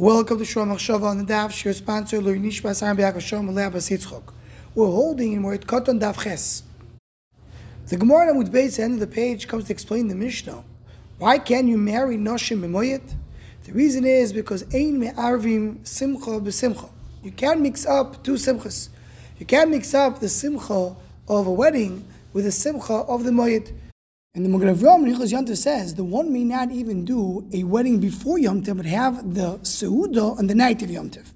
Welcome to Shom Machshava on the Daf. Shir sponsor Lui Nishba Sam B'Yakashom. We're holding in Moed Koton Daf Ches. The Gemara at the end of the page comes to explain the Mishnah. Why can't you marry Noshim Memoyet? The reason is because Ein Me'arvim Simcha B'Simcha. You can't mix up two simchas. You can't mix up the simcha of a wedding with the simcha of the moyed. And the Magen Avraham Nichos Yom says the one may not even do a wedding before Yom Tov, but have the seudah on the night of Yom Tov.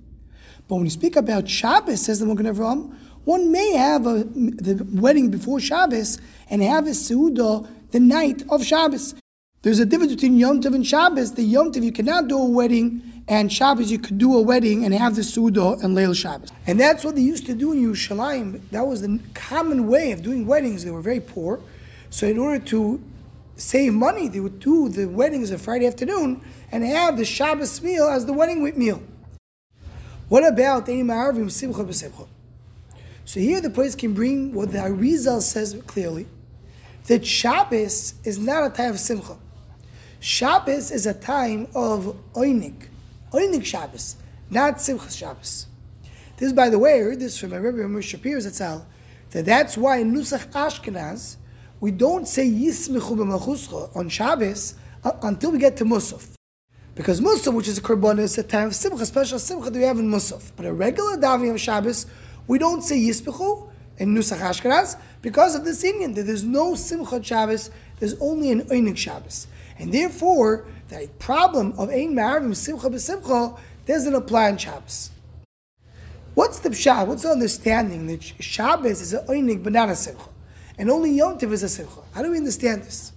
But when you speak about Shabbos, says the Magen Avraham, one may have a, the wedding before Shabbos and have a seudah the night of Shabbos. There's a difference between Yom Tov and Shabbos. The Yom Tov you cannot do a wedding, and Shabbos you could do a wedding and have the seudah and Leil Shabbos. And that's what they used to do in Yerushalayim. That was the common way of doing weddings. They were very poor. So in order to save money, they would do the weddings on Friday afternoon and have the Shabbos meal as the wedding meal. What about Ein Ma'arvim Simcha B'Simcha? So here the place can bring what the Arizal says clearly, that Shabbos is not a time of Simcha. Shabbos is a time of Oinik, Oinik Shabbos, not Simcha Shabbos. This, by the way, I heard this from my Rebbe Shapir Zatzal, that that's why in Nusach Ashkenaz, we don't say Yismichu b'malchuscha on Shabbos until we get to Musaf. Because Musaf, which is a korban, is a time of Simcha, special Simcha that we have in Musaf. But a regular davening of Shabbos, we don't say Yismichu in Nusach Ashkenaz because of this inyan, that there's no Simcha Shabbos, there's only an Einik Shabbos. And therefore, the problem of Ein Ma'arvim Simcha b'Simcha doesn't apply on Shabbos. What's the pshat? What's the understanding that Shabbos is an Einik but not a Simcha? And only Yom Tov is a simcha. How do we understand this?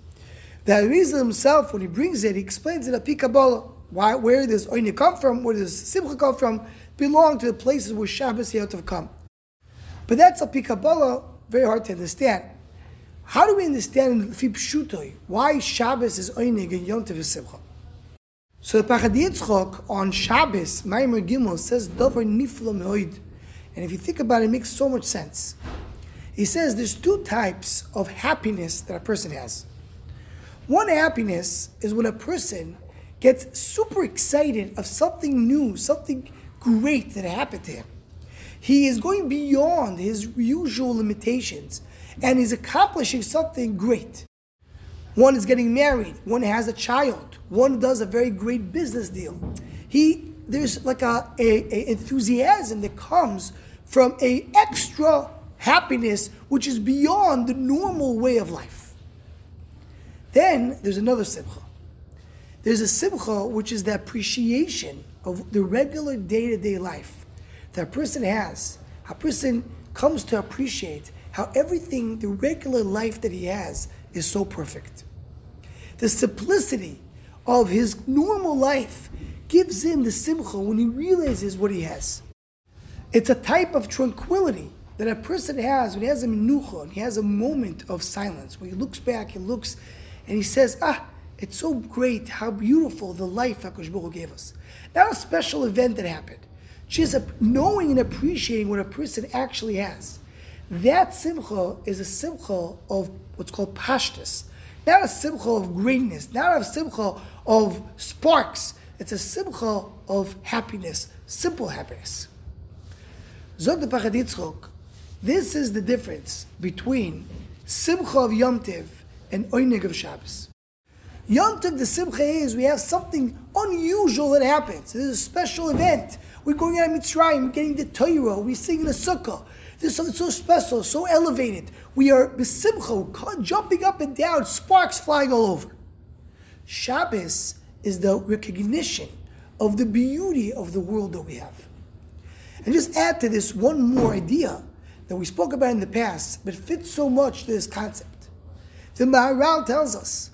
The Arizal himself, when he brings it, he explains it a Kabbalah. Why, where does Oini come from? Where does Simcha come from? Belong to the places where Shabbos Yom Tov come. But that's a Kabbalah, very hard to understand. How do we understand Pshutoi why Shabbos is Oinig and Yom Tov is Simcha? So the Pachad Yitzchok on Shabbos, Maimur Gimel says Dover Nifla Meoid. And if you think about it, it makes so much sense. He says there's two types of happiness that a person has. One happiness is when a person gets super excited of something new, something great that happened to him. He is going beyond his usual limitations and is accomplishing something great. One is getting married, one has a child, one does a very great business deal. He there's like a, a, a enthusiasm that comes from a extra happiness which is beyond the normal way of life. Then there's another simcha. There's a simcha which is the appreciation of the regular day to day life that a person has. A person comes to appreciate how everything, the regular life that he has, is so perfect. The simplicity of his normal life gives him the simcha when he realizes what he has. It's a type of tranquility that a person has when he has a minucha, and he has a moment of silence, where he looks back, he looks, and he says, ah, it's so great, how beautiful the life HaKadosh Baruch gave us. Not a special event that happened, just a, knowing and appreciating what a person actually has. That simcha is a simcha of what's called pashtus, not a simcha of greatness, not a simcha of sparks. It's a simcha of happiness, simple happiness. Zog the Pachad this is the difference between Simcha of Yom Tiv and Oinig of Shabbos. Yom Tov, the Simcha is we have something unusual that happens. This is a special event. We're going out of Mitzrayim, we're getting the Torah, we're singing the Sukkah. This is something so special, so elevated. We are besimcha, jumping up and down, sparks flying all over. Shabbos is the recognition of the beauty of the world that we have. And just add to this one more idea that we spoke about in the past, but fits so much to this concept. The Maharal tells us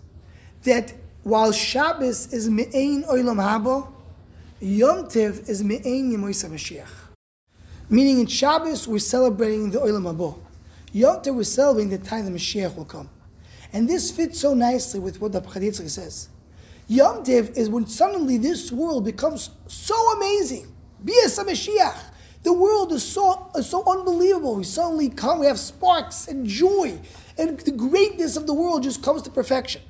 that while Shabbos is me'ein oilam haba, Yom Tiv is me'ein yemoisa Mashiach. Meaning in Shabbos we're celebrating the oilam haba. Yom Tiv we're celebrating the time the Mashiach will come. And this fits so nicely with what the Chaditzah says. Yom Tiv is when suddenly this world becomes so amazing. Bias Mashiach. The world is so, is so unbelievable. We suddenly come, we have sparks and joy, and the greatness of the world just comes to perfection.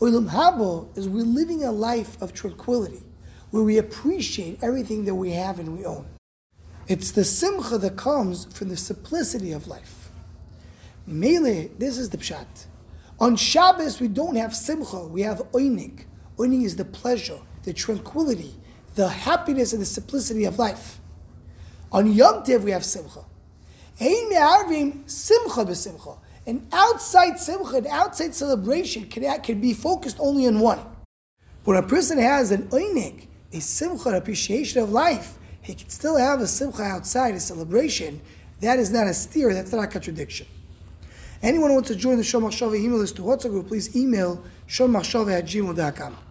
Olam Haba is we're living a life of tranquility, where we appreciate everything that we have and we own. It's the simcha that comes from the simplicity of life. Mele, this is the pshat. On Shabbos, we don't have simcha, we have oinig. Oinig is the pleasure, the tranquility, the happiness, and the simplicity of life. On Yom Tov, we have simcha. Ein me'arvim simcha b'simcha. An outside simcha, an outside celebration can, can be focused only on one. When a person has an oinig, a simcha, an appreciation of life, he can still have a simcha outside, a celebration. That is not a stirah, that's not a contradiction. Anyone who wants to join the Shom Machshava email list to WhatsApp group, please email shommachshava at gmail.com.